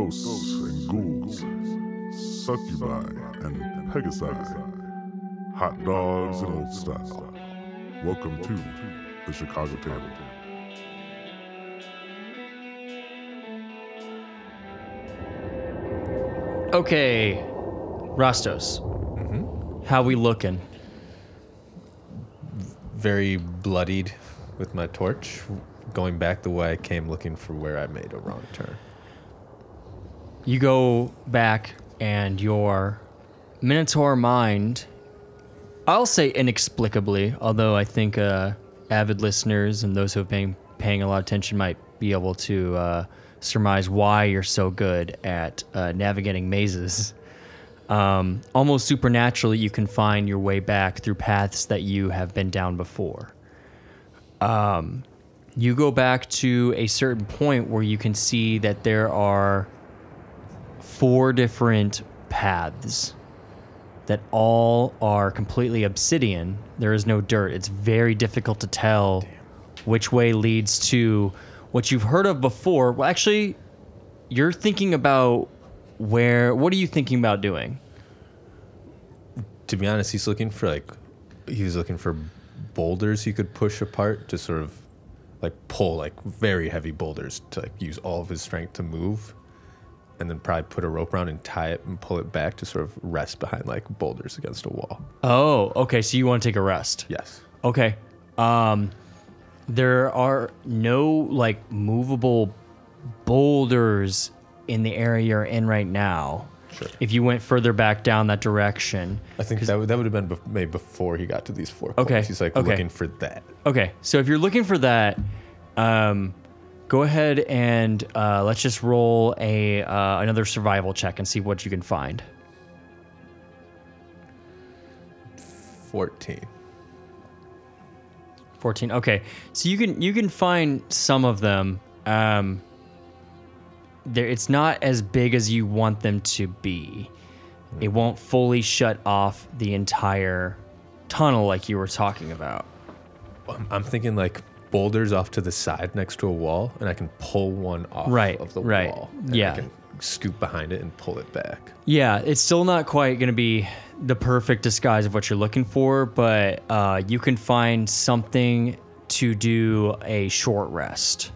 ghosts and ghouls, succubi and pegasi, hot dogs and old style. Welcome to the Chicago Table. Okay, Rostos. Mm-hmm. How we looking? very bloodied with my torch, going back the way I came looking for where I made a wrong turn. You go back and your Minotaur mind, I'll say inexplicably, although I think uh, avid listeners and those who have been paying a lot of attention might be able to uh, surmise why you're so good at uh, navigating mazes. Um, almost supernaturally, you can find your way back through paths that you have been down before. Um, you go back to a certain point where you can see that there are four different paths that all are completely obsidian. There is no dirt. It's very difficult to tell which way leads to what you've heard of before. Well, actually, you're thinking about where. What are you thinking about doing? To be honest, he's looking for like he was looking for boulders he could push apart to sort of like pull like very heavy boulders to like use all of his strength to move and then probably put a rope around and tie it and pull it back to sort of rest behind like boulders against a wall. Oh, okay. So you want to take a rest? Yes. Okay. Um, there are no like movable boulders in the area you're in right now. Sure. If you went further back down that direction. I think that would, that would have been bef- made before he got to these four Okay, points. He's like okay. looking for that. Okay, so if you're looking for that, um, go ahead and uh, let's just roll a uh, another survival check and see what you can find. 14. 14 okay. So you can you can find some of them. Um there it's not as big as you want them to be. It won't fully shut off the entire tunnel like you were talking about. I'm, I'm thinking like boulders off to the side next to a wall, and I can pull one off Right, of the right. wall. and Yeah. I can scoop behind it and pull it back. yeah it's still not quite going to be the perfect disguise of what you're looking for but uh, you can find something to do a short rest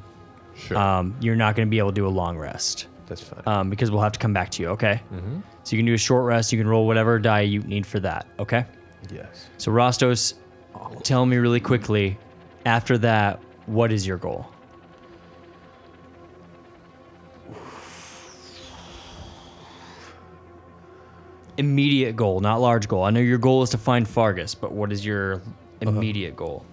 Sure. um, you're not going to be able to do a long rest That's fine. um, because we'll have to come back to you, okay? Mm-hmm. So you can do a short rest. You can roll whatever die you need for that, okay? yes. So Rostos, tell me really quickly. After that, what is your goal? Immediate goal, not large goal. I know your goal is to find Fargus, but what is your uh-huh. immediate goal?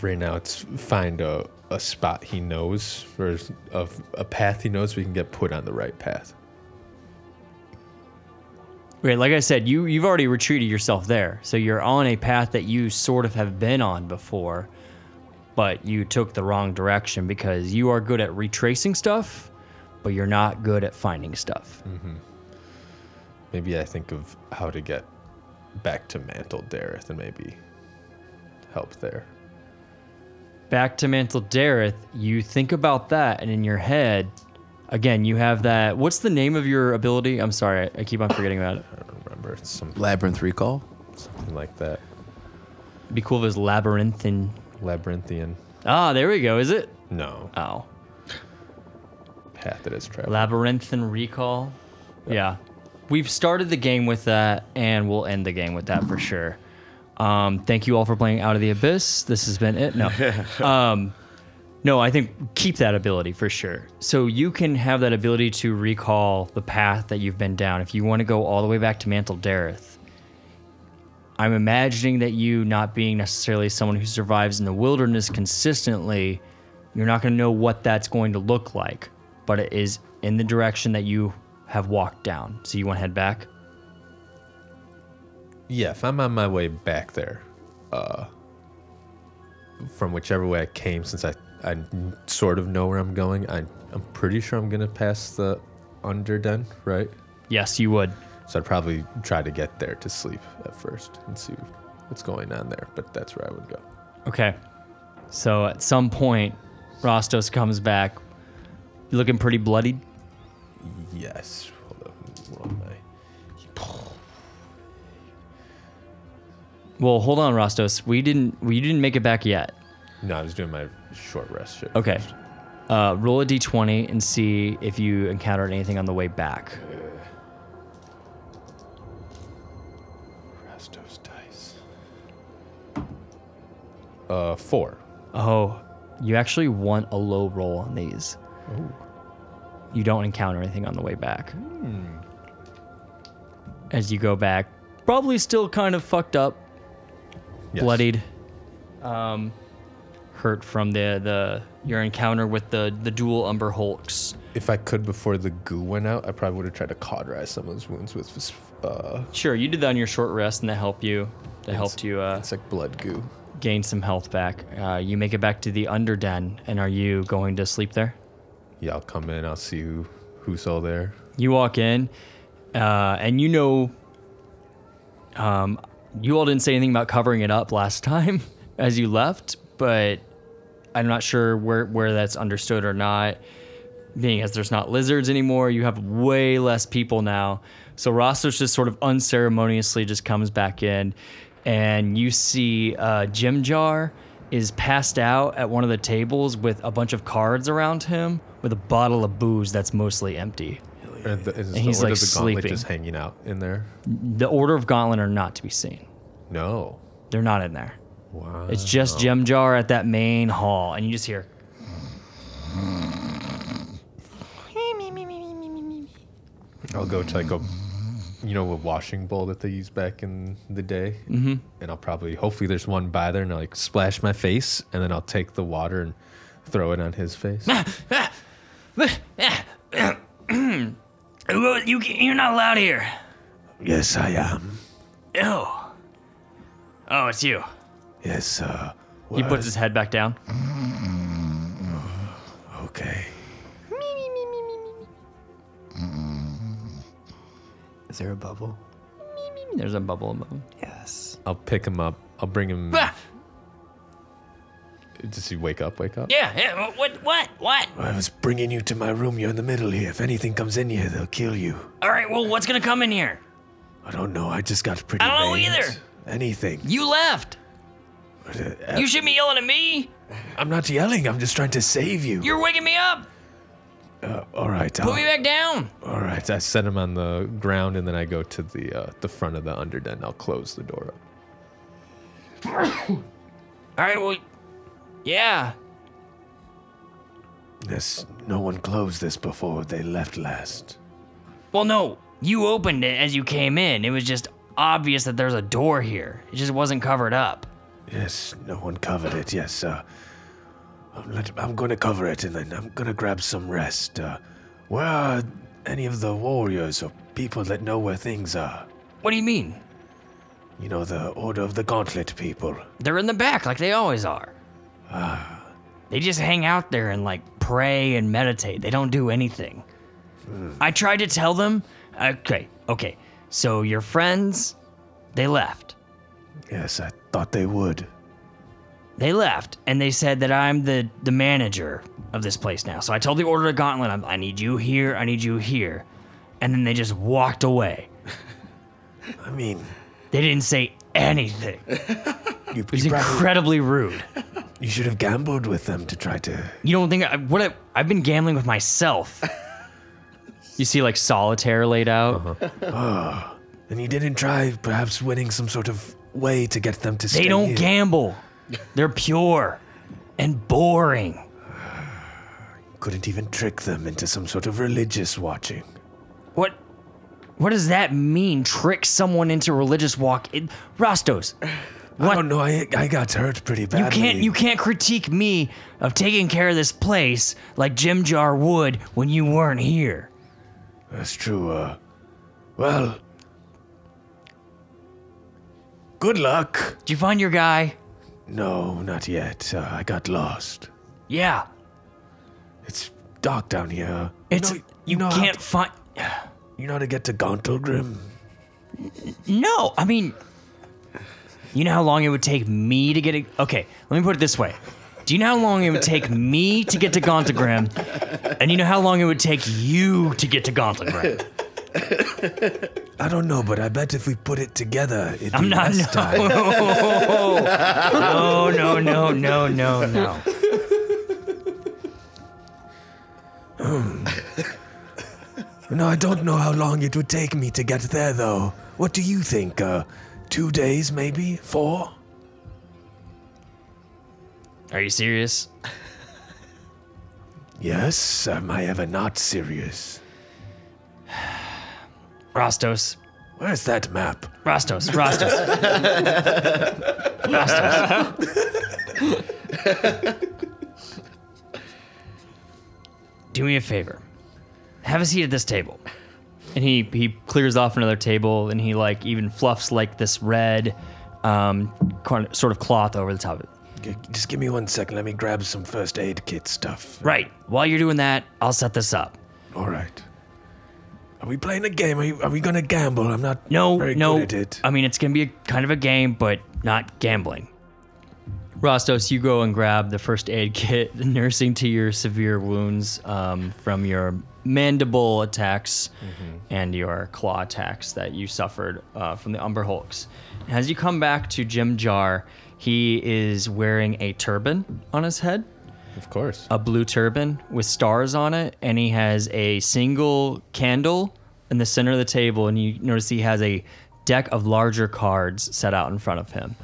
Right now, it's find a, a spot he knows, or a, a path he knows we can get put on the right path. Right, like I said, you you've already retreated yourself there, so you're on a path that you sort of have been on before, but you took the wrong direction because you are good at retracing stuff, but you're not good at finding stuff. Mm-hmm. Maybe I think of how to get back to Mantol-Derith and maybe help there. Back to Mantol-Derith, you think about that, and in your head, again, you have that. What's the name of your ability? I'm sorry, I keep on forgetting about it. I don't remember. It's some, Labyrinth recall. something like that. It'd be cool if it was labyrinthine. Labyrinthian. Ah, there we go. Is it? No. Oh. Path that is traveled. Labyrinthine Recall. Yeah. We've started the game with that, and we'll end the game with that for sure. Um, thank you all for playing Out of the Abyss. This has been it. No. um, no, I think keep that ability for sure. So you can have that ability to recall the path that you've been down. If you want to go all the way back to Mantol-Derith, I'm imagining that you not being necessarily someone who survives in the wilderness consistently, you're not going to know what that's going to look like, but it is in the direction that you have walked down. So you want to head back? Yeah, if I'm on my way back there, uh, from whichever way I came, since I, I sort of know where I'm going, I, I'm pretty sure I'm going to pass the Underden, right? Yes, you would. So I'd probably try to get there to sleep at first and see what's going on there, but that's where I would go. Okay. So at some point, Rostos comes back. You looking pretty bloodied? Yes. Hold on. Where am I? Well, hold on, Rostos. We didn't. We didn't make it back yet. No, I was doing my short rest shit. Okay. Uh, roll a d20 and see if you encountered anything on the way back. Uh, four. Oh, you actually want a low roll on these. You don't encounter anything on the way back. As you go back, probably still kind of fucked up, Yes. bloodied, um, hurt from the the your encounter with the the dual Umber Hulks. If I could before the goo went out, I probably would have tried to cauterize some of those wounds with this, uh, Sure, you did that on your short rest, and that helped you. That helped you uh, it's like blood goo. Gain some health back. Uh, you make it back to the Underden, and are you going to sleep there? Yeah, I'll come in. I'll see who who's all there. You walk in, uh, and you know, um, you all didn't say anything about covering it up last time as you left, but I'm not sure where where that's understood or not. Being as there's not lizards anymore, you have way less people now. So Rostos just sort of unceremoniously just comes back in, and you see uh, Jim Jar is passed out at one of the tables with a bunch of cards around him with a bottle of booze that's mostly empty. And, the, is And he's, Order like, of the Gauntlet sleeping. just hanging out in there. The Order of Gauntlet are not to be seen. No. They're not in there. Wow. It's just Jim Jar at that main hall, and you just hear. I'll go take a, you know, a washing bowl that they used back in the day. Mm-hmm. And I'll probably, hopefully, there's one by there, and I'll like splash my face, and then I'll take the water and throw it on his face. You, you're not allowed here. Yes, I am. Oh. Oh, it's you. Yes, uh, He puts his head back down. okay. Is there a bubble? There's a bubble above him. Yes. I'll pick him up. I'll bring him. Ah! Does he wake up? Wake up? Yeah, yeah. What? What? What? I was bringing you to my room. You're in the middle here. If anything comes in here, they'll kill you. All right. Well, what's gonna come in here? I don't know. I just got pretty. I don't know maimed. either. Anything. You left. Uh, You should be yelling at me. I'm not yelling. I'm just trying to save you. You're waking me up. Uh, all right. Put me I'll, back down. all right. I set him on the ground, and then I go to the uh, the front of the underden. I'll close the door up. All right. Well, yeah. This. No one closed this before they left last. Well, no. You opened it as you came in. It was just obvious that there's a door here. It just wasn't covered up. Yes, no one covered it. Yes, uh, I'm, let, I'm going to cover it, and then I'm going to grab some rest. Uh, where are any of the warriors or people that know where things are? What do you mean? You know, the Order of the Gauntlet people. They're in the back like they always are. Ah. They just hang out there and like pray and meditate. They don't do anything. I tried to tell them. Okay, okay. So your friends, they left. Yes, I thought they would. They left, and they said that I'm the the manager of this place now. So I told the Order of Gauntlet, I'm, I need you here. I need you here. And then they just walked away. I mean, They didn't say anything. It you, was you, probably- incredibly rude. you should have gambled with them to try to. You don't think I, what I, I've been gambling with myself? you see, like solitaire laid out. Uh-huh. Oh, and you didn't try perhaps winning some sort of way to get them to stay They don't here. gamble. They're pure and boring. Couldn't even trick them into some sort of religious watching. What? What does that mean? Trick someone into religious walk? It, Rostos, I What? don't know. I, I got hurt pretty badly. you can't you can't critique me of taking care of this place like Jim Jar would when you weren't here. That's true. Uh, well, good luck. Did you find your guy? No, not yet. Uh, I got lost. Yeah. It's dark down here. It's you, know, you, know can't to- find. you know how to get to Gauntlgrym? No, I mean, you know how long it would take me to get it. Okay, let me put it this way: Do you know how long it would take me to get to Gontagram? And you know how long it would take you to get to Gontagram? I don't know, but I bet if we put it together, it'd I'm be not. less time. No, no, no, no, no, no. No, I don't know how long it would take me to get there, though. What do you think? Uh, two days, maybe? Four? Are you serious? Yes, am I ever not serious? Rostos. Where's that map? Rostos. Rostos. Rostos. Do me a favor. Have a seat at this table. And he he clears off another table and he like even fluffs like this red um sort of cloth over the top of it. Just give me one second. Let me grab some first aid kit stuff. Right. While you're doing that, I'll set this up. All right. Are we playing a game? Are, you, are we gonna gamble? I'm not No, very no. good at it. I mean, it's gonna be a, kind of a game, but not gambling. Rostos, you go and grab the first aid kit, nursing to your severe wounds um, from your mandible attacks and your claw attacks that you suffered uh, from the Umber Hulks. As you come back to Jim Jar, he is wearing a turban on his head Of course. a blue turban with stars on it, and he has a single candle in the center of the table, and you notice he has a deck of larger cards set out in front of him.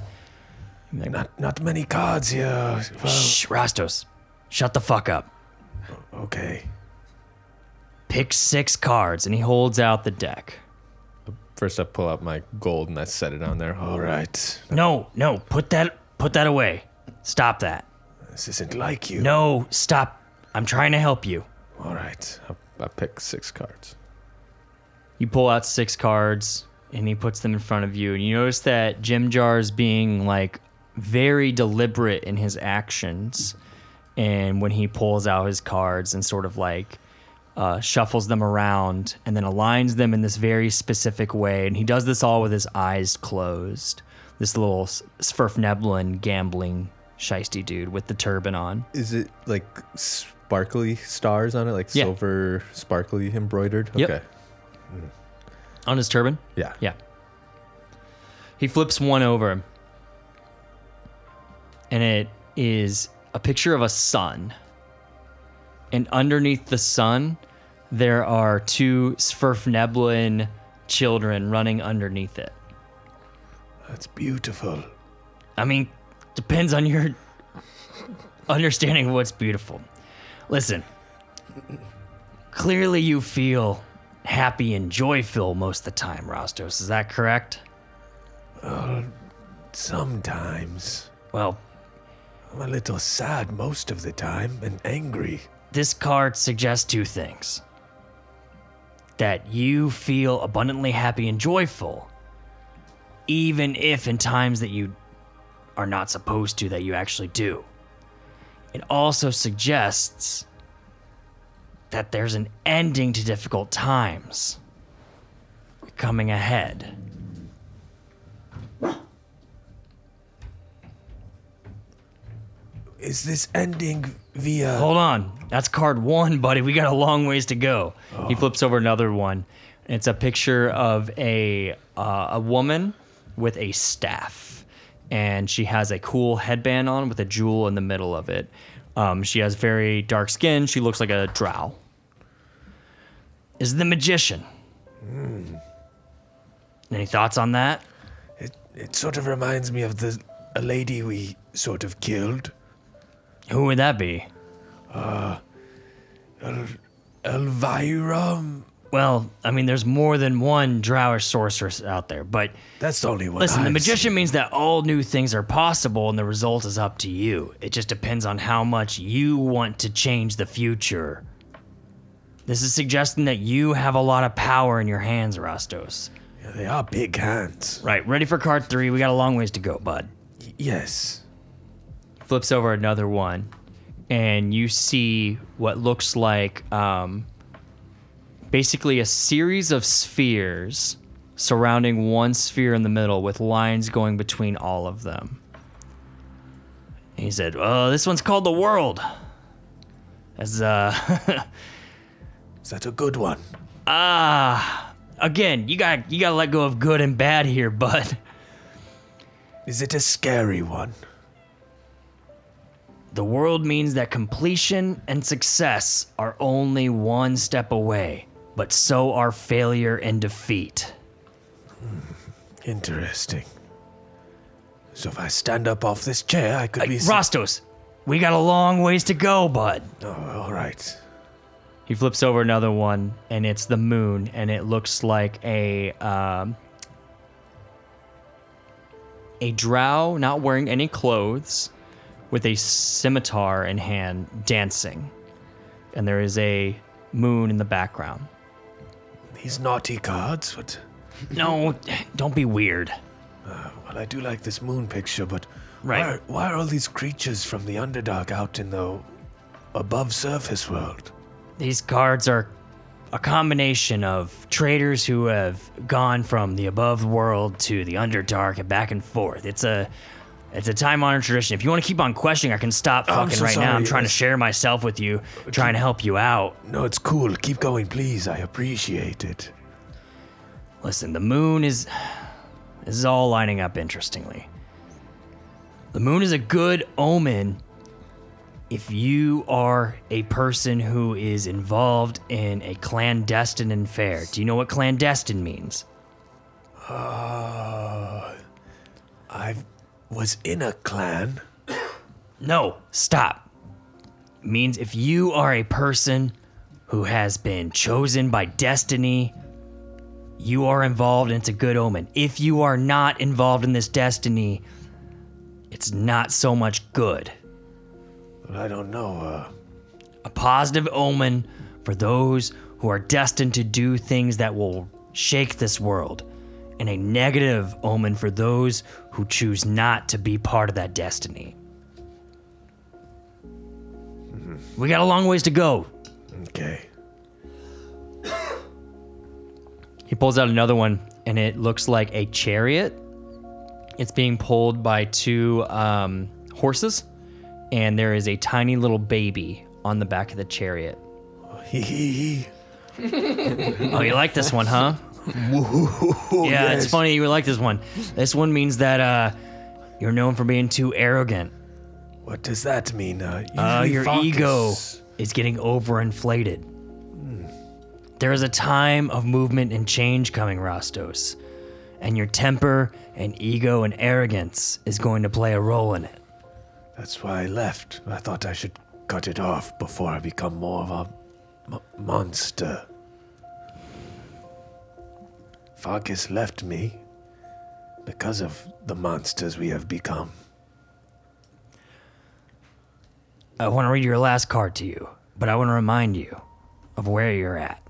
Not not many cards here. Well, Shh, Rastos, shut the fuck up. okay. Pick six cards, and he holds out the deck. First, I pull out my gold and I set it on there. All right. No, no, put that, put that away. Stop that. This isn't like you. No, stop. I'm trying to help you. All right. I, I pick six cards. You pull out six cards and he puts them in front of you, and you notice that Jim Jar's being like very deliberate in his actions, and when he pulls out his cards and sort of like uh, shuffles them around and then aligns them in this very specific way, and he does this all with his eyes closed. This little Svirfneblin gambling shisty dude with the turban on. Is it like sparkly stars on it, like Yeah. silver sparkly embroidered? Yep. Okay. Mm. On his turban? Yeah. Yeah. He flips one over, and it is a picture of a sun. And underneath the sun, there are two Svirfneblin children running underneath it. That's beautiful. I mean, depends on your understanding of what's beautiful. Listen, clearly you feel happy and joyful most of the time, Rostos. Is that correct? Uh, Sometimes Well, I'm a little sad most of the time and angry. this card suggests two things that you feel abundantly happy and joyful, even if in times that you are not supposed to, that you actually do. It also suggests that there's an ending to difficult times coming ahead. Is this ending via? Hold on. That's card one, buddy. We got a long ways to go. He flips over another one. It's a picture of a uh, a woman with a staff, and she has a cool headband on with a jewel in the middle of it. Um, she has very dark skin. She looks like a drow. Is the magician? Any thoughts on that? It, it sort of reminds me of the a lady we sort of killed. Who would that be? Uh Elvira. Well, I mean, there's more than one drowish sorceress out there, but That's the only one. Listen, the I've magician means that all new things are possible and the result is up to you. It just depends on how much you want to change the future. This is suggesting that you have a lot of power in your hands, Rastos. Yeah, they are big hands. Right, ready for card three. We got a long ways to go, bud. Y- yes. Flips over another one, and you see what looks like um, basically a series of spheres surrounding one sphere in the middle with lines going between all of them. He said, "Oh, this one's called the world." As uh, Is that a good one? ah, again, you got you got to let go of good and bad here, bud. Is it a scary one? The world means that completion and success are only one step away, but so are failure and defeat. Interesting. So if I stand up off this chair, I could Like, be. Rostos, we got a long ways to go, bud. oh, all right. He flips over another one, and it's the moon, and it looks like a um, a drow not wearing any clothes, with a scimitar in hand, dancing, and there is a moon in the background. These naughty cards. What? No, don't be weird. Uh, well, I do like this moon picture, but Right. why, why are all these creatures from the Underdark out in the above surface world? These cards are a combination of traders who have gone from the above world to the underdark and back and forth. It's a it's a time honored tradition. If you want to keep on questioning, I can stop I'm fucking so right now. I'm trying to share myself with you, trying to help you out. No, it's cool. Keep going, please. I appreciate it. Listen, the moon is this is all lining up interestingly. The moon is a good omen if you are a person who is involved in a clandestine affair. Do you know what clandestine means? Uh, I was in a clan. No, stop. It means if you are a person who has been chosen by destiny, you are involved and it's a good omen. If you are not involved in this destiny, it's not so much good. I don't know. Uh, A positive omen for those who are destined to do things that will shake this world, and a negative omen for those who choose not to be part of that destiny. We got a long ways to go. okay. He pulls out another one, and it looks like a chariot. It's being pulled by two um, horses, and there is a tiny little baby on the back of the chariot. Oh, you like this one, huh? Yeah, it's funny you like this one. This one means that uh, you're known for being too arrogant. What does that mean? Uh, Uh, your Farkas- ego is getting overinflated. There is a time of movement and change coming, Rostos, and your temper and ego and arrogance is going to play a role in it. That's why I left. I thought I should cut it off before I become more of a m- monster. Farkas left me because of the monsters we have become. I want to read your last card to you, but I want to remind you of where you're at.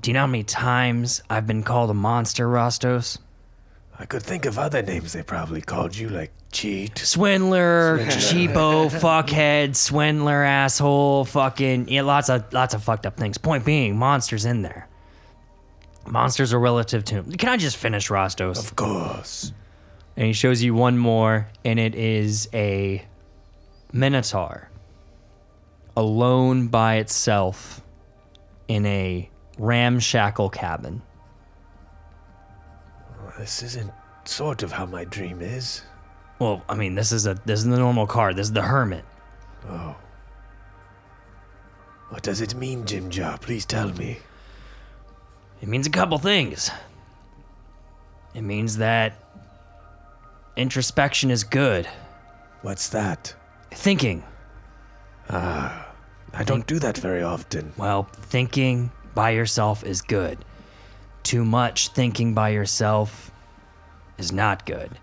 Do you know how many times I've been called a monster, Rostos? I could think of other names they probably called you, like cheat. Swindler, cheapo, fuckhead, swindler, asshole, fucking yeah, lots of lots of fucked up things. Point being, monsters in there. Monsters are relative to. Can I just finish Rostos? Of course. And he shows you one more, and it is a minotaur, alone by itself, in a ramshackle cabin. This isn't sort of how my dream is. Well, I mean, this is a this is the normal card. This is the hermit. Oh. What does it mean, Jimjar? Please tell me. It means a couple things. It means that introspection is good. What's that? Thinking. Ah, I don't do that very often. Well, thinking by yourself is good. Too much thinking by yourself is not good.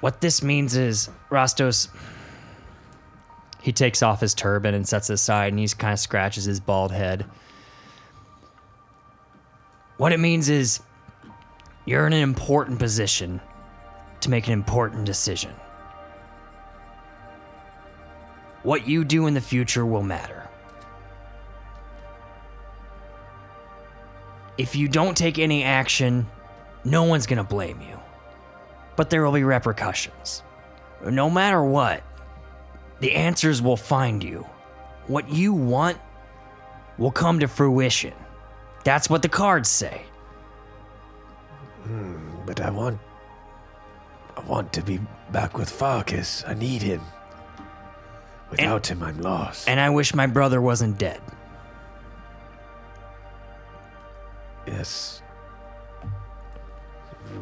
what this means is, Rostos, he takes off his turban and sets it aside and he kind of scratches his bald head. What it means is, you're in an important position to make an important decision. What you do in the future will matter. If you don't take any action, no one's gonna blame you. But there will be repercussions. no matter what, the answers will find you. What you want will come to fruition. That's what the cards say. But I want. I want to be back with Farkas. I need him. Without him, I'm lost. And I wish my brother wasn't dead. yes.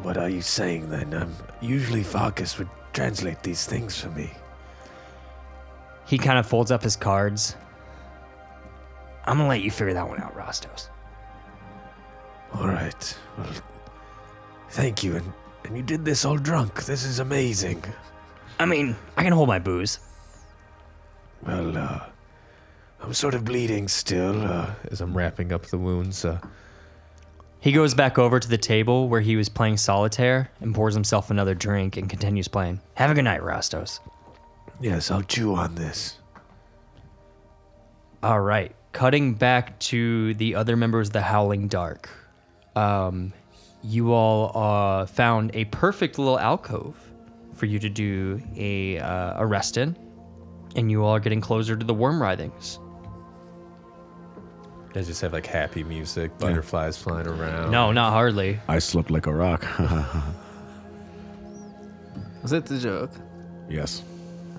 What are you saying then? Um, usually Farkas would translate these things for me. He kind of folds up his cards. I'm gonna let you figure that one out, Rostos. All right. Well, thank you. And, and you did this all drunk. This is amazing. I mean, I can hold my booze. Well, uh, I'm sort of bleeding still. Uh, As I'm wrapping up the wounds, uh, He goes back over to the table where he was playing solitaire and pours himself another drink and continues playing. Have a good night, Rastos. yes, I'll chew on this. All right. Cutting back to the other members of the Howling Dark. Um, you all uh, found a perfect little alcove for you to do a, uh, a rest in. And you all are getting closer to the worm writhings. I just have like happy music, butterflies flying around. No, not hardly. I slept like a rock. Was it the joke? yes.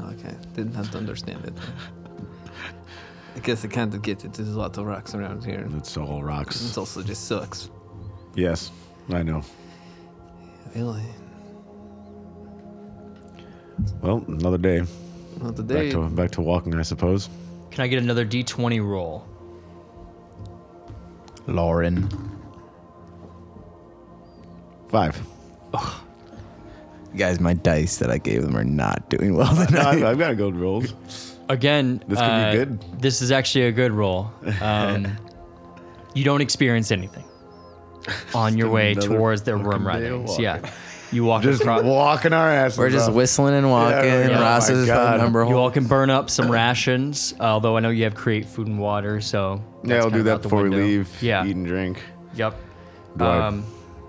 Okay, didn't have to understand it. I guess I kind of get it. There's a lot of rocks around here. It's all rocks. It also just sucks. Yes, I know. Really? Well, another day. Well, Back to back to walking, I suppose. Can I get another d20 roll? Lauren. Five. Guys, my dice that I gave them are not doing well tonight. I've, I've got gold rolls. Again, This could be uh, good. This is actually a good roll. Um, you don't experience anything on your way towards the room worm day. Yeah, you walk Just across. walking our asses. We're just off. whistling and walking. Yeah, yeah. Ross Oh is God. number You all can burn up some rations, although I know you have create food and water, so yeah, I'll do that out the before we leave. Yeah. Eat and drink. Yep. Do I- Um,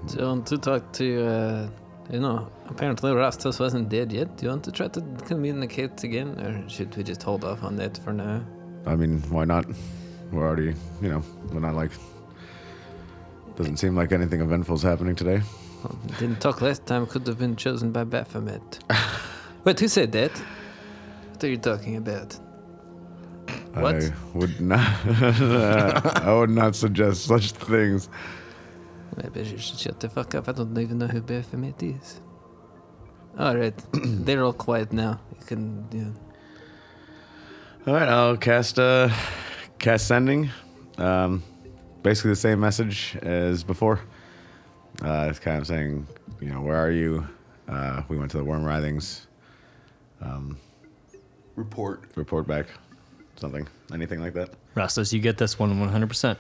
do you want to talk to, uh, you know, apparently Rastos wasn't dead yet. Do you want to try to communicate again, or should we just hold off on that for now? I mean, why not? We're already, you know, we're not like. Doesn't seem like anything eventful's happening today. Well, didn't talk last time. Could have been chosen by Baphomet. Wait, who said that? What are you talking about? What? I would not. I would not suggest such things. Maybe you should shut the fuck up. I don't even know who Baphomet is. All right, they're all quiet now. You can, yeah. All right, I'll cast uh, cast sending. Um, basically the same message as before. Uh, it's kind of saying, you know, where are you? Uh, we went to the worm writhings. Report. Report back. Something. Anything like that. Rastas, you get this one 100%.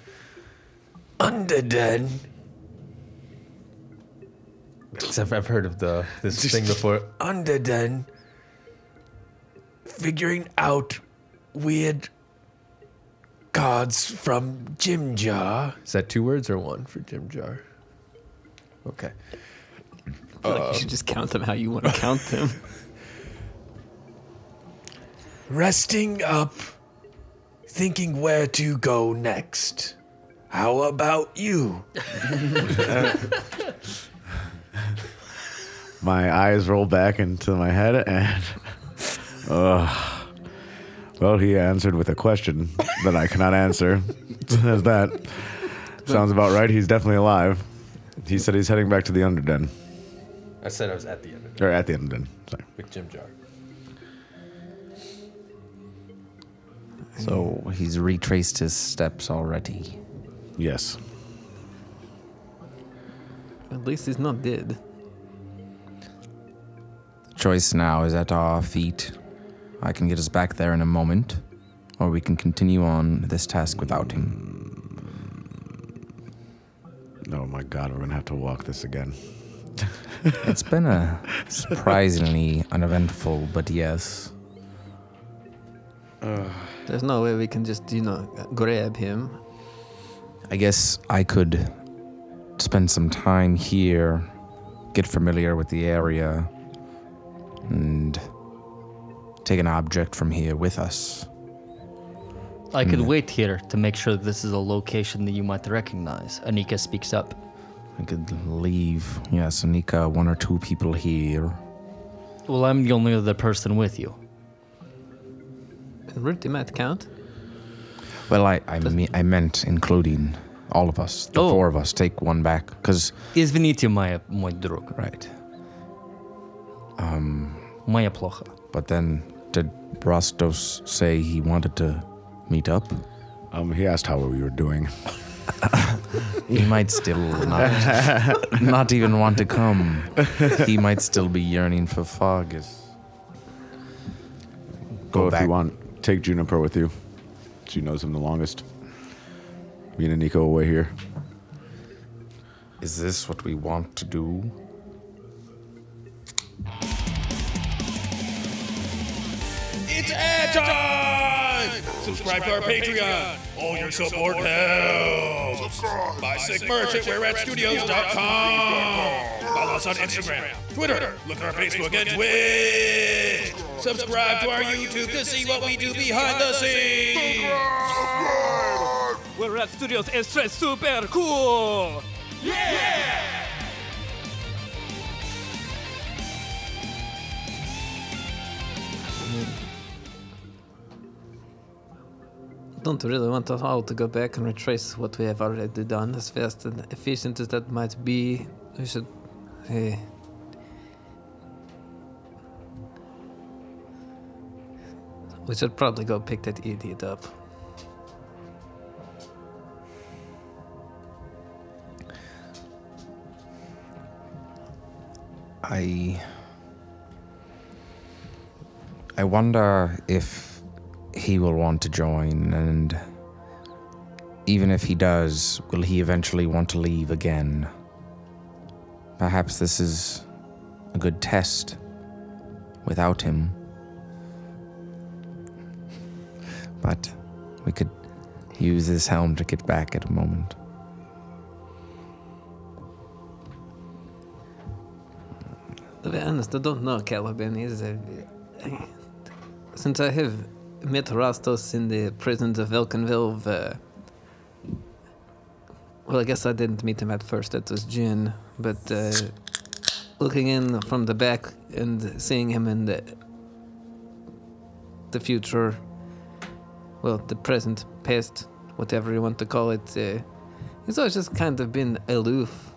Underden. I've, I've heard of the this thing before. Underden. Figuring out weird cards from Jim Jar. Is that two words or one for Jim Jar? Okay. I feel like you should just count them how you want to count them. Resting up, thinking where to go next. How about you? My eyes roll back into my head and. Uh, well, he answered with a question that I cannot answer. As that sounds about right. He's definitely alive. He said he's heading back to the Underden. I said I was at the end of Or at the Underden. Sorry. with Jim Jar. So he's retraced his steps already. Yes. At least he's not dead. The Choice now is at our feet. I can get us back there in a moment, or we can continue on this task without him. Oh my god, we're gonna have to walk this again. It's been a surprisingly uneventful, but yes. Uh, there's no way we can just, you know, grab him. I guess I could spend some time here, get familiar with the area, and take an object from here with us. I could wait here to make sure this is a location that you might recognize. Anika speaks up. I could leave, yes, Anika, one or two people here. Well, I'm the only other person with you. And Rudy might count. Well, I I, me- I meant including all of us, the Oh. four of us. Take one back, because Извините, моя, мой друг. right. Моя плохо. But then, did Brastos say he wanted to meet up? Um, he asked how we were doing. He might still not, not even want to come. He might still be yearning for Fargus. Go Go if back. you want. Take Juniper with you. She knows him the longest. Me and Nico away here. Is this what we want to do? It's ad time! Subscribe to our Patreon. All your support helps. Buy sick merch at we'reatstudios.com. Follow us on Instagram, Twitter, look at our Facebook and Twitch. Subscribe to our YouTube to see what we do behind the scenes. We're at Studios es super cool! Don't really want us all to go back and retrace what we have already done. As fast and efficient as that might be, we should. eh, we should probably go pick that idiot up. I. I wonder if he will want to join, and even if he does, will he eventually want to leave again? Perhaps this is a good test without him. But we could use this helm to get back at a moment. To be honest, I don't know Caliban. He's a, since I have met Rastos in the prisons of Velkynvelve. Uh, well, I guess I didn't meet him at first. That was Jin. But uh, looking in from the back and seeing him in the the future, well, the present, past, whatever you want to call it, uh, he's always just kind of been aloof.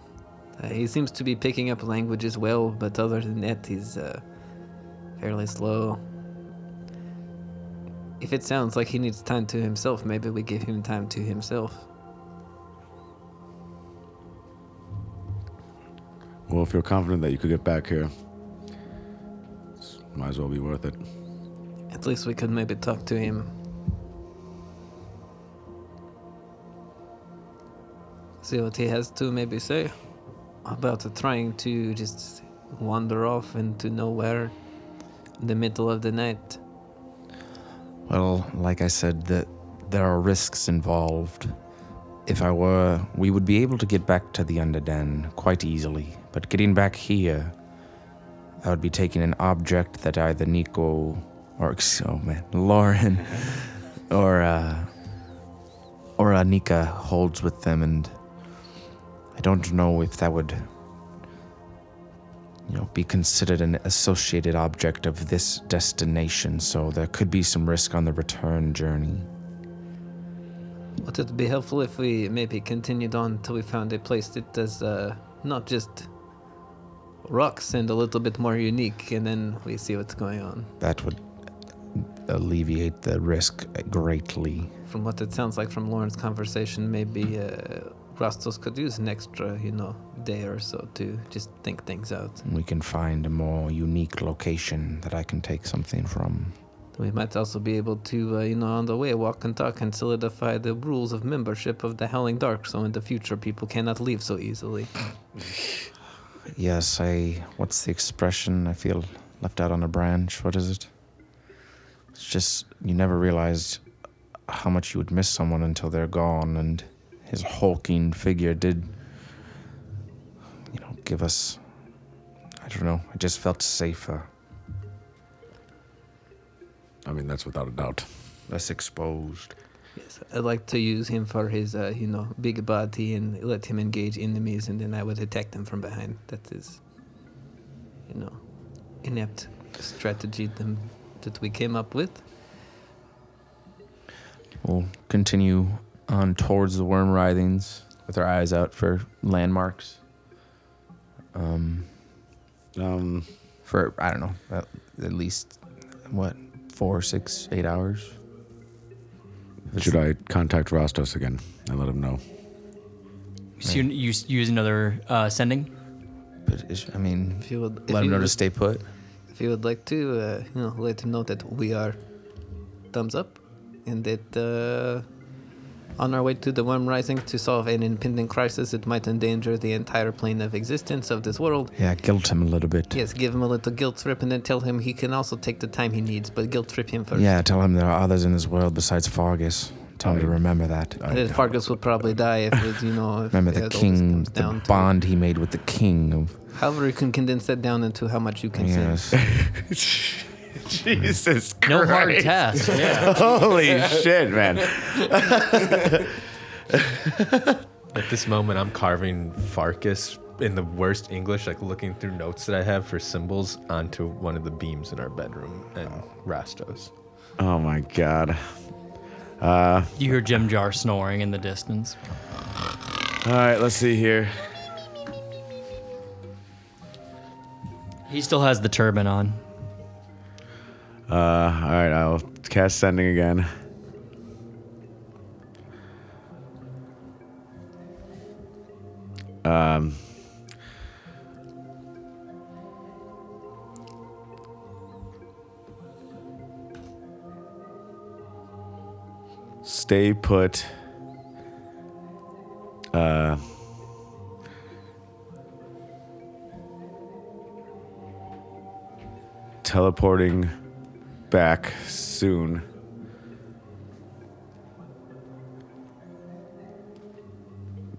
Uh, he seems to be picking up languages well, but other than that, he's uh, fairly slow. If it sounds like he needs time to himself, maybe we give him time to himself. Well, if you're confident that you could get back here, it might as well be worth it. At least we could maybe talk to him. See what he has to maybe say about trying to just wander off into nowhere in the middle of the night. Well, like I said, that there are risks involved. If I were, we would be able to get back to the Underden quite easily. But getting back here, I would be taking an object that either Nico or oh man, Lauren or uh, or Anika holds with them, and I don't know if that would you know, be considered an associated object of this destination, so there could be some risk on the return journey. Would it be helpful if we maybe continued on till we found a place that does uh, not just rocks and a little bit more unique, and then we see what's going on? That would alleviate the risk greatly. From what it sounds like from Lauren's conversation, maybe uh, Rastos could use an extra, you know, day or so to just think things out. We can find a more unique location that I can take something from. We might also be able to, uh, you know, on the way, walk and talk and solidify the rules of membership of the Howling Dark, so in the future people cannot leave so easily. Yes, I. What's the expression? I feel left out on a branch. What is it? It's just you never realized how much you would miss someone until they're gone, and his hulking figure did, you know, give us. I don't know. I just felt safer. I mean, that's without a doubt. Less exposed. Yes, I'd like to use him for his, uh, you know, big body and let him engage enemies, and then I would attack them from behind. That is, you know, inept strategy them, that we came up with. We'll continue on towards the worm writhings with our eyes out for landmarks. Um, Um, for I don't know, at, at least what four, six, eight hours. should I contact Rostos again and let him know? So you, you s- use another uh, sending? But is, I mean, If you would, if let him you know to stay put. If you would like to, uh, you know, let him know that we are thumbs up, and that uh, on our way to the worm rising to solve an impending crisis that might endanger the entire plane of existence of this world. Yeah, guilt him a little bit. Yes, give him a little guilt trip, and then tell him he can also take the time he needs, but guilt trip him first. Yeah, tell him there are others in this world besides Farkas. Tell him to remember that. Then Farkas will probably die if, it, you know, if Remember uh, the king, the down bond he made with the king of. However, you can condense that down into how much you can Yes. Jesus Christ. No hard task. Yeah. Holy shit, man. At this moment, I'm carving Farkas in the worst English, like looking through notes that I have for symbols onto one of the beams in our bedroom and Rastos. Oh my god. Uh, you hear Jim Jar snoring in the distance. All right, let's see here. He still has the turban on. Uh, all right, I'll cast sending again. Um, stay put. Uh, teleporting back soon.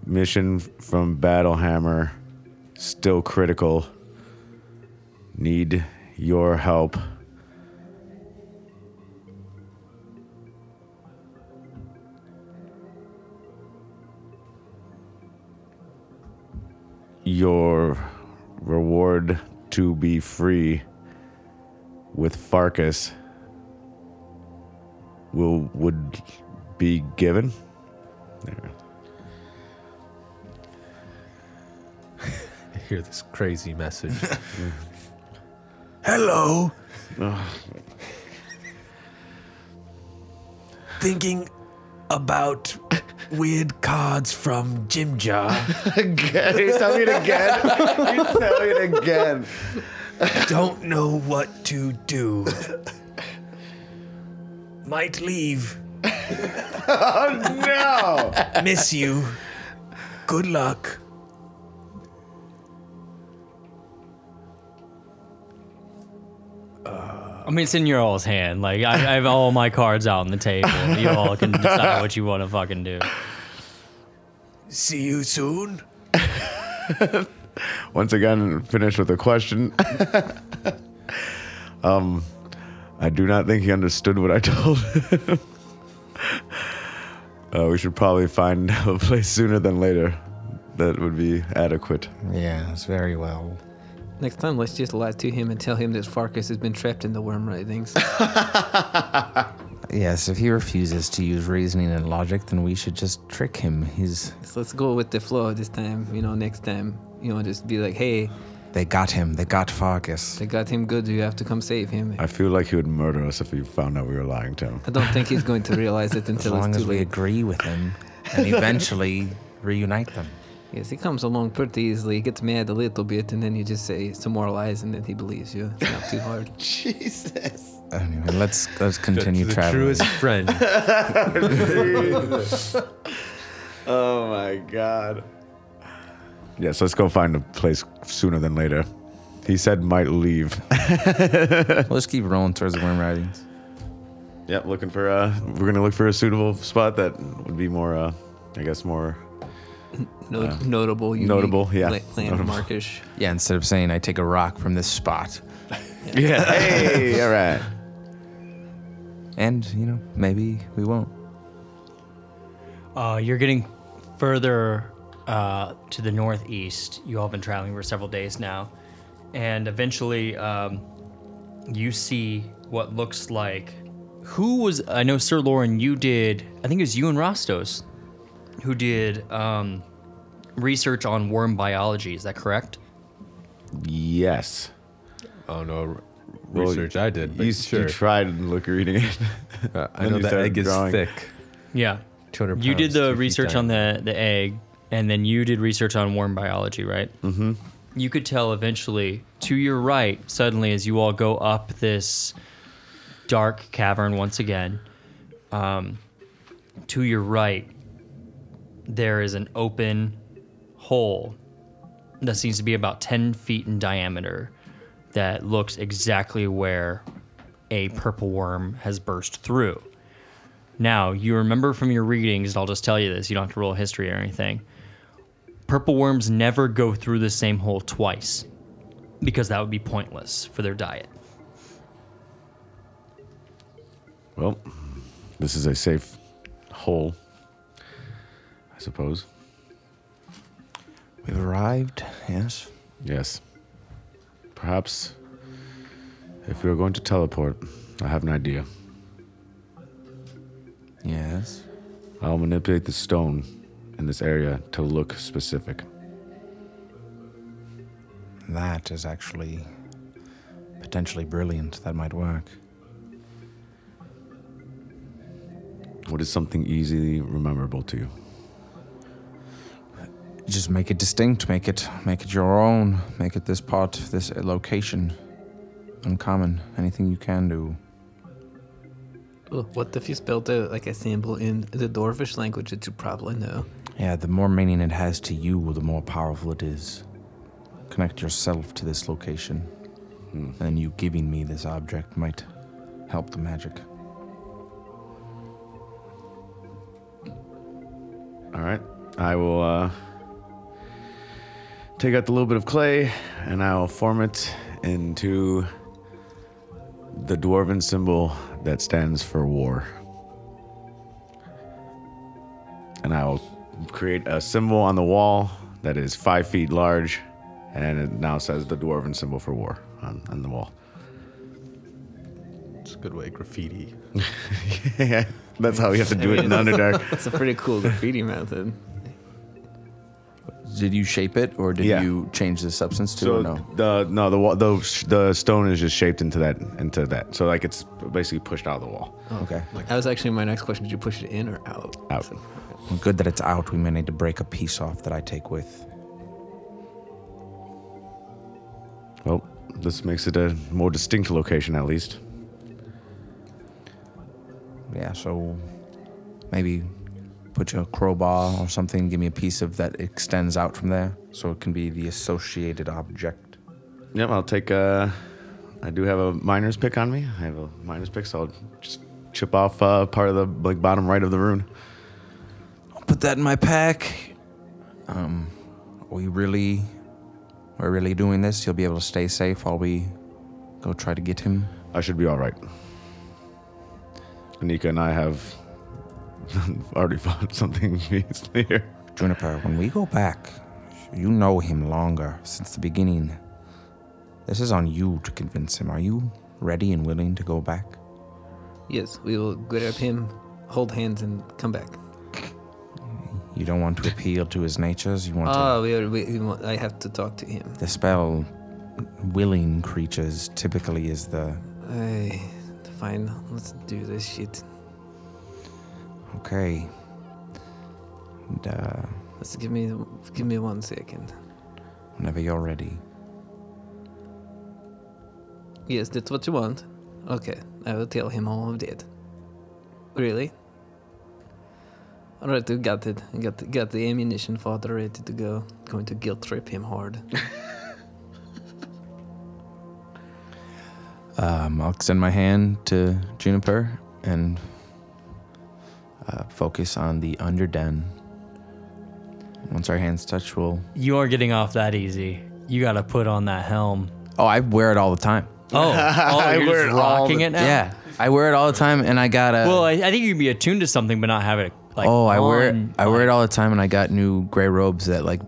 Mission from Battlehammer still critical. Need your help. Your reward to be free with Farkas will would be given. There. I hear this crazy message. Hello. Thinking about weird cards from Jim Jar. Again, you tell me it again. you tell me it again. Don't know what to do. Might leave. oh No. Miss you. Good luck. I mean, it's in your all's hand. Like, I, I have all my cards out on the table. You all can decide what you want to fucking do. See you soon. Once again, finish with a question. um, I do not think he understood what I told him. uh, we should probably find a place sooner than later that would be adequate. Yes, very well. Next time, let's just lie to him and tell him that Farkas has been trapped in the worm writhings. Yes, if he refuses to use reasoning and logic, then we should just trick him. He's. so let's go with the flow this time. You know, next time, you know, just be like, hey, They got him. They got Farkas. they got him good. You have to come save him. I feel like he would murder us if he found out we were lying to him. I don't think he's going to realize it until As long it's as we late. agree with him and eventually reunite them. Yes, he comes along pretty easily. He gets mad a little bit, and then you just say some more lies, and then he believes you. It's not too hard. Jesus. Anyway, let's let's continue the traveling. truest friend. Oh my god. Yes, let's go find a place sooner than later. He said might leave. Let's keep rolling towards the worm writhings. Yep, looking for uh we're gonna look for a suitable spot that would be more uh I guess more No, notable, unique, notable, yeah. la- Notable. landmarkish. Yeah, instead of saying I take a rock from this spot. Yeah. hey, all right. And, you know, maybe we won't. Uh, you're getting further uh, to the northeast. You all have been traveling for several days now, and eventually, um, you see what looks like. Who was? I know, Sir Lauren. You did. I think it was you and Rostos, who did um, research on worm biology. Is that correct? Yes. Oh no, Well, research I did, but you, sure. you tried and look reading it. Uh, I know you the started egg is drawing. thick. Yeah. 200 You did the research on the the egg, and then you did research on worm biology, right? Mm-hmm. You could tell eventually to your right, suddenly as you all go up this dark cavern once again. Um, to your right, there is an open hole that seems to be about ten feet in diameter. That looks exactly where a purple worm has burst through. Now, you remember from your readings, and I'll just tell you this, you don't have to roll history or anything. Purple worms never go through the same hole twice because that would be pointless for their diet. well, this is a safe hole, I suppose. We've arrived, yes. Yes. Perhaps if we are going to teleport, I have an idea. Yes. I'll manipulate the stone in this area to look specific. That is actually potentially brilliant. That might work. What is something easily rememberable to you? Just make it distinct, make it make it your own, make it this part, this location uncommon. Anything you can do. Oh, what if you spelled out like a symbol in the Dwarvish language that you probably know? Yeah, the more meaning it has to you, the more powerful it is. Connect yourself to this location. And you giving me this object might help the magic. All right. I will uh, take out the little bit of clay and I'll form it into the dwarven symbol that stands for war. And I will create a symbol on the wall that is five feet large, and it now says the dwarven symbol for war on, on the wall. It's a good way, graffiti. yeah, that's how we have to do it in Underdark. That's a pretty cool graffiti method. Did you shape it, or did Yeah. you change the substance to So it? No. the no the the the stone is just shaped into that into that. So like it's basically pushed out of the wall. Oh, okay. That was actually my next question. Did you push it in or out? Out. Well, good that it's out. We may need to break a piece off that I take with. Well, this makes it a more distinct location at least. Yeah, so maybe put your crowbar or something, give me a piece of that extends out from there so it can be the associated object. Yep, I'll take uh I do have a miner's pick on me. I have a miner's pick, so I'll just chip off uh, part of the like bottom right of the rune. I'll put that in my pack. Um, are we really, we're really doing this? You'll be able to stay safe while we go try to get him. I should be all right. Anika and I have already found something beastly here. Juniper, when we go back, you know him longer since the beginning. This is on you to convince him. Are you ready and willing to go back? Yes, we will grab him, hold hands, and come back. You don't want to appeal to his natures. You want Ah, we are. We, we want, I have to talk to him. The spell, willing creatures typically is the. I fine. Let's do this shit. Okay. And, uh, Let's give me give me one second. whenever you're ready. Yes, that's what you want. Okay, I will tell him all of that. Really? All right, we got it. Got the, got the ammunition fodder ready to go. Going to guilt trip him hard. Um, I'll extend my hand to Juniper and uh, focus on the underden. Once our hands touch, we'll. You aren't getting off that easy. You got to put on that helm. Oh, I wear it all the time. Oh, oh I you're wear just it rocking the- it now? Yeah, I wear it all the time, and I got a. Well, I, I think you can be attuned to something, but not have it like. oh, I wear it. on, I wear it all the time, and I got new gray robes that like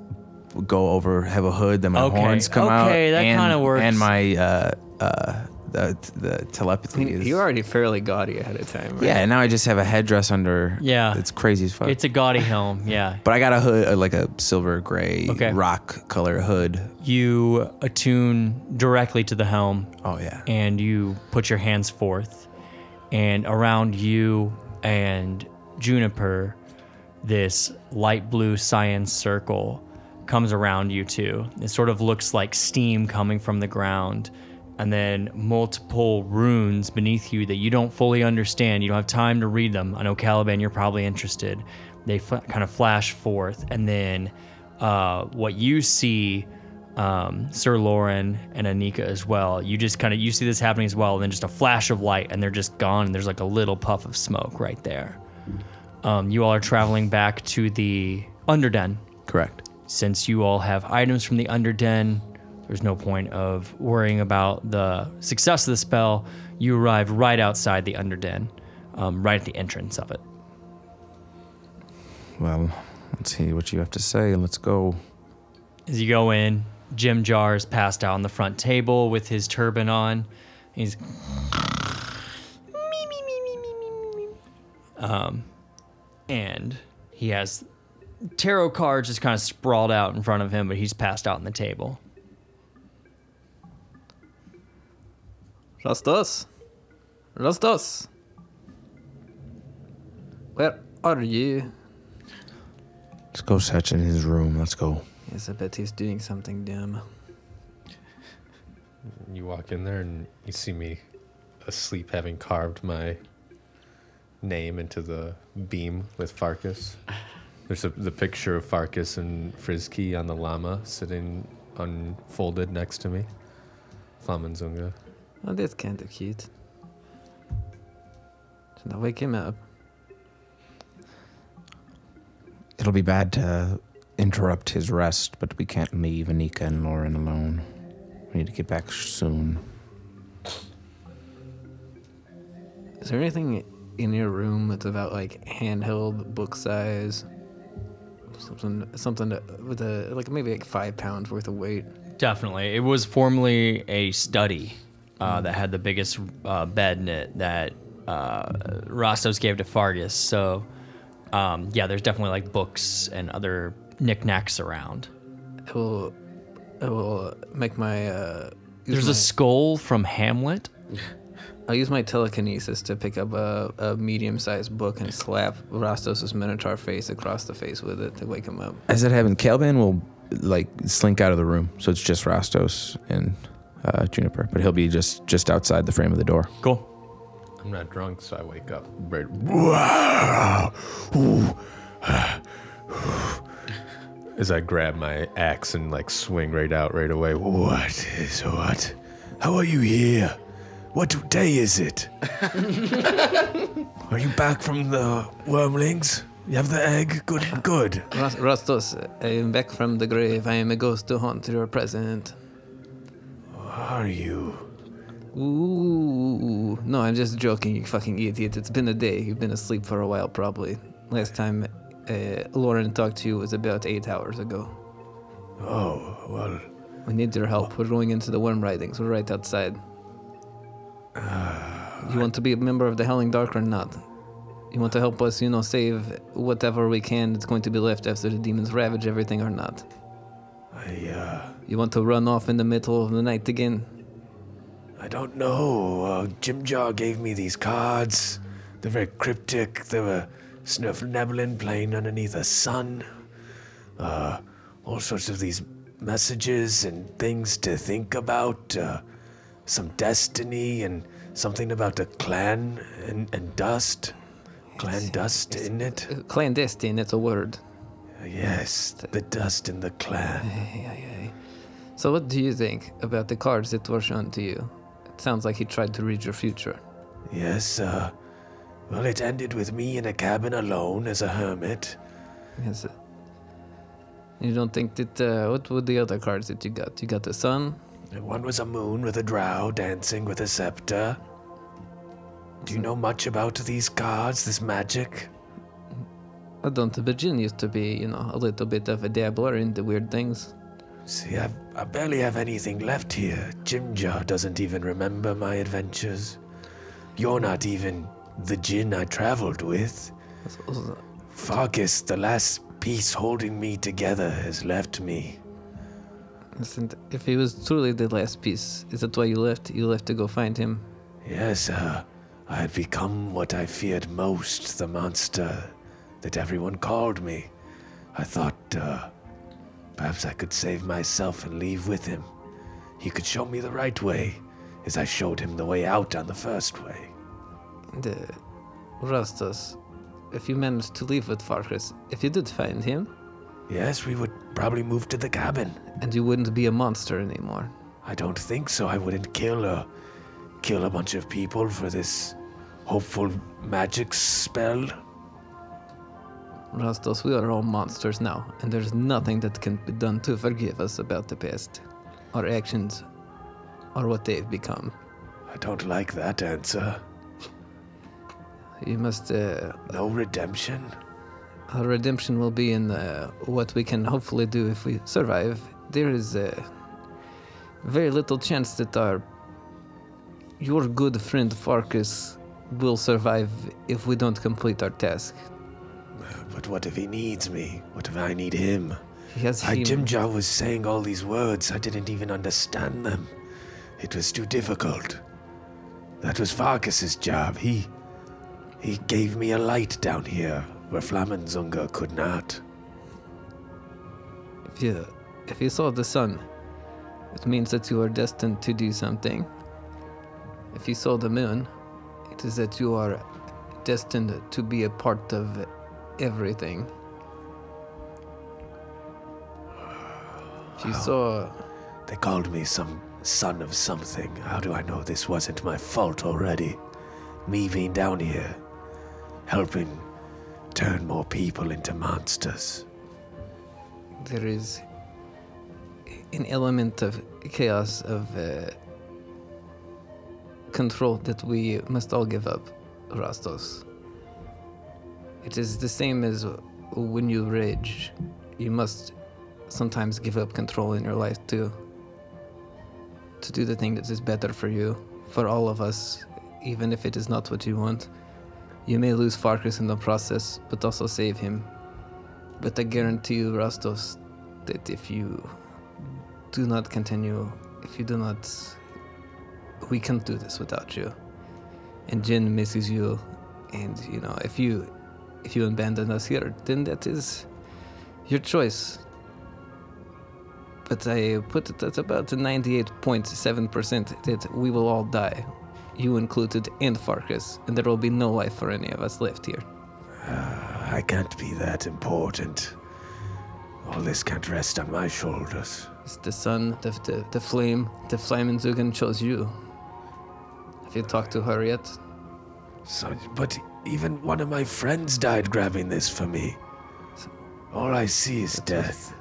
go over, have a hood, that my Okay, horns come out. okay, that kinda works. And my uh, uh, the the telepathy is. You're already fairly gaudy ahead of time, right? yeah, and now I just have a headdress under. Yeah. it's crazy as fuck. It's a gaudy helm. Yeah. but I got a hood, uh, like a silver gray Okay. rock color hood. You attune directly to the helm. Oh yeah. and you put your hands forth, and around you and Juniper, this light blue cyan circle comes around you too. It sort of looks like steam coming from the ground, and then multiple runes beneath you that you don't fully understand. You don't have time to read them. I know Caliban, you're probably interested. They f- kind of flash forth, and then uh, what you see um, Sir Lauren and Anika as well. You just kind of you see this happening as well, and then just a flash of light, and they're just gone. And there's like a little puff of smoke right there. Um, you all are traveling back to the Underden. Correct. Since you all have items from the Underden, there's no point of worrying about the success of the spell. You arrive right outside the Underden, um, right at the entrance of it. Well, let's see what you have to say. Let's go. As you go in, Jim Jar is passed out on the front table with his turban on. He's um, and he has tarot cards just kind of sprawled out in front of him, but he's passed out on the table. Rastos? Rastos? Where are you? Let's go search in his room. Let's go. Yes, I bet he's doing something dumb. You walk in there and you see me asleep, having carved my name into the beam with Farkas. There's a, the picture of Farkas and Frizky on the llama sitting unfolded next to me. Flamenzunga. Oh, that's kind of cute. Should I wake him up? It'll be bad to interrupt his rest, but we can't leave Anika and Lauren alone. We need to get back soon. Is there anything in your room that's about like handheld book size? Something, something that, with a like maybe like five pounds worth of weight. Definitely. It was formerly a study uh, that had the biggest uh, bed in it that uh, Rostos gave to Farkas. So, um, yeah, there's definitely like books and other knickknacks around. I will, I will make my. Uh, There's my, a skull from Hamlet. I'll use my telekinesis to pick up a, a medium-sized book and slap Rostos' minotaur face across the face with it to wake him up. As it happens, Caliban will like slink out of the room, so it's just Rostos and uh, Juniper, but he'll be just just outside the frame of the door. Cool. I'm not drunk, so I wake up. Right. As I grab my axe and like swing right out right away. What is what? How are you here? What day is it? are you back from the wormlings? You have the egg? Good, good. Ros- Rostos, I am back from the grave. I am a ghost to haunt your present. Are you? Ooh, no, I'm just joking, you fucking idiot. It's been a day. You've been asleep for a while, probably. Last time uh, Lauren talked to you was about eight hours ago. Oh, well, We need your help. We're going into the worm writhings. We're right outside. you want to be a member of the Howling Dark or not? You want to help us, you know, save whatever we can that's going to be left after the demons ravage everything or not? I, uh, You want to run off in the middle of the night again? I don't know. Uh, Jim Jar gave me these cards. They're very cryptic. They were Svirfneblin playing underneath a sun. Uh, all sorts of these messages and things to think about. Uh, some destiny and something about the clan and, and dust. Clan dust in it. Clandestine, it's a word. Yes, the dust in the clan. So, what do you think about the cards that were shown to you? It sounds like he tried to read your future. Yes, uh, well, it ended with me in a cabin alone as a hermit. Yes. uh, You don't think that. Uh, what were the other cards that you got? You got the sun. One was a moon with a drow dancing with a scepter. Do you know much about these cards, this magic? I don't. Virgin used to be, you know, a little bit of a dabbler in the weird things. See, I've, I barely have anything left here. Jim Jar doesn't even remember my adventures. You're not even the Jin I traveled with. Farkas, the last piece holding me together, has left me. Listen, if he was truly the last piece, is that why you left? You left to go find him. Yes, uh, I had become what I feared most the monster that everyone called me. I thought, uh, perhaps I could save myself and leave with him. He could show me the right way, as I showed him the way out on the first way. The Rastos, if you managed to leave with Farkas, if you did find him, Yes, we would probably move to the cabin. and you wouldn't be a monster anymore. I don't think so. I wouldn't kill or kill a bunch of people for this hopeful magic spell. Rastos, we are all monsters now, and there's nothing that can be done to forgive us about the past, our actions, or what they've become. I don't like that answer. You must. Uh, No redemption? our redemption will be in uh, what we can hopefully do if we survive. There is uh, very little chance that our your good friend Farkas will survive if we don't complete our task. But what if he needs me? What if I need him? He has I, him. Jim Jar was saying all these words. I didn't even understand them. It was too difficult. That was Farkas's job. He he gave me a light down here where Flamenzunga could not. If you if you saw the sun, it means that you are destined to do something. If you saw the moon, it is that you are destined to be a part of everything. She saw They called me some son of something. How do I know this wasn't my fault already? Me being down here, helping turn more people into monsters. there is an element of chaos of uh, control that we must all give up, Rastos. It is the same as when you rage. You must sometimes give up control in your life too. To do the thing that is better for you, for all of us, even if it is not what you want. You may lose Farkas in the process, but also save him. But I guarantee you, Rastos, that if you do not continue, if you do not, we can't do this without you. And Jin misses you, and you know if you if you abandon us here, then that is your choice. But I put it at about 98.7% that we will all die, you included, and Farkas, and there will be no life for any of us left here. Ah, I can't be that important. All this can't rest on my shoulders. It's the sun, the, the, the flame, the Flamenzugen chose you. Have you talked to her yet? So, but even one of my friends died grabbing this for me. All I see is death.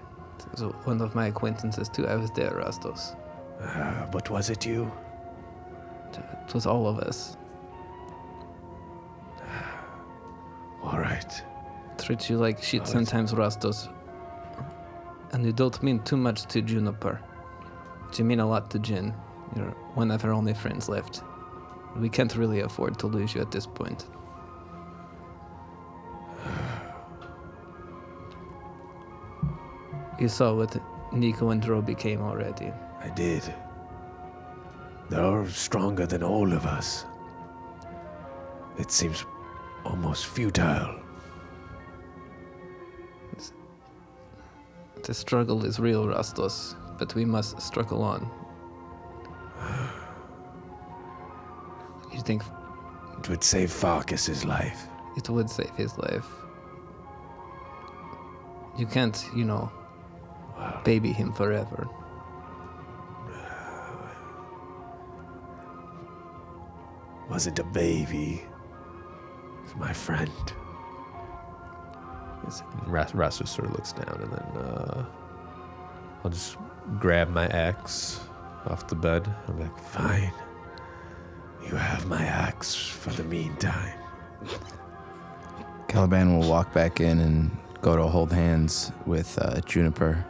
So one of my acquaintances too. I was there, Rastos. Uh, but was it you? It was all of us. All right. Treat you like shit sometimes, Rastos. And you don't mean too much to Juniper. But you mean a lot to Jin. You're one of her only friends left. We can't really afford to lose you at this point. You saw what Nico and Dro became already. I did. They're stronger than all of us. It seems almost futile. The struggle is real, Rastos, but we must struggle on. You think It would save Farkas's life. it would save his life? You can't, you know, baby him forever. Wasn't a baby. It's my friend. Ras, Ras just sort of looks down and then uh, I'll just grab my axe off the bed. I'm like, Fine. You have my axe for the meantime. Caliban will walk back in and go to hold hands with uh, Juniper,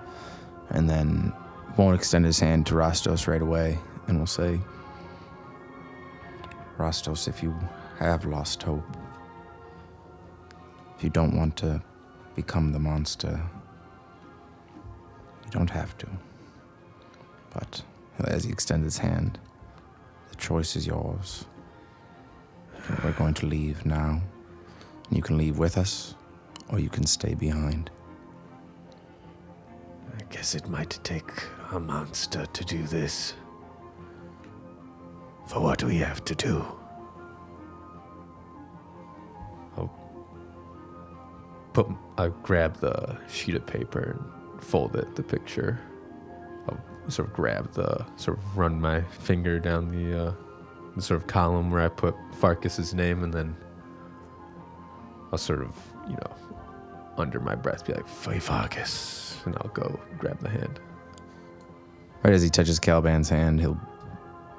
and then won't extend his hand to Rostos right away, and will say, Rostos, if you have lost hope, if you don't want to become the monster, you don't have to. But as he extends his hand, the choice is yours. We're going to leave now. You can leave with us, or you can stay behind. I guess it might take a monster to do this. For what we have to do? I'll put, I grab the sheet of paper and fold it, the picture. I'll sort of grab the, sort of run my finger down the, uh, the sort of column where I put Farkas's name, and then I'll sort of, you know, under my breath be like, Fay Farkas. And I'll go grab the hand. Right as he touches Caliban's hand, he'll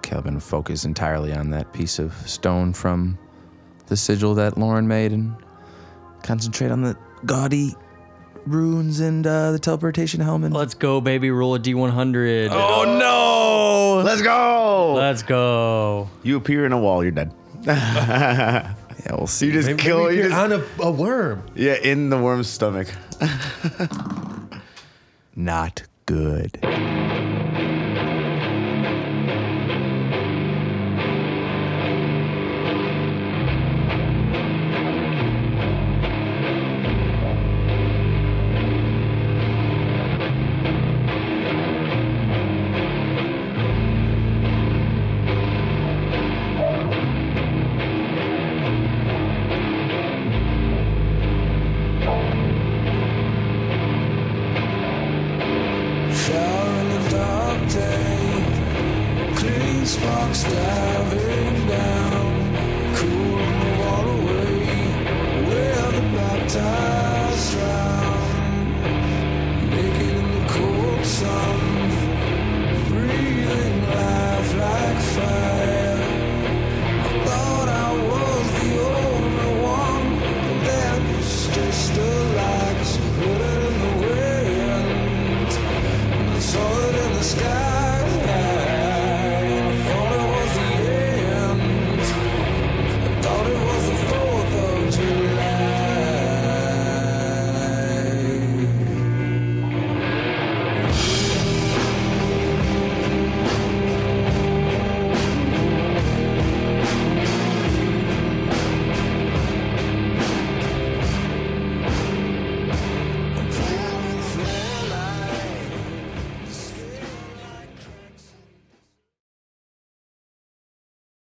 Caliban focus entirely on that piece of stone from the sigil that Lauren made and concentrate on the gaudy runes and uh, the teleportation helmet. Let's go, baby. Roll a D100. oh no! Let's go. Let's go. you appear in a wall. You're dead. Yeah, we'll see. You just kill. You just, on a, a worm. yeah, in the worm's stomach. Not good.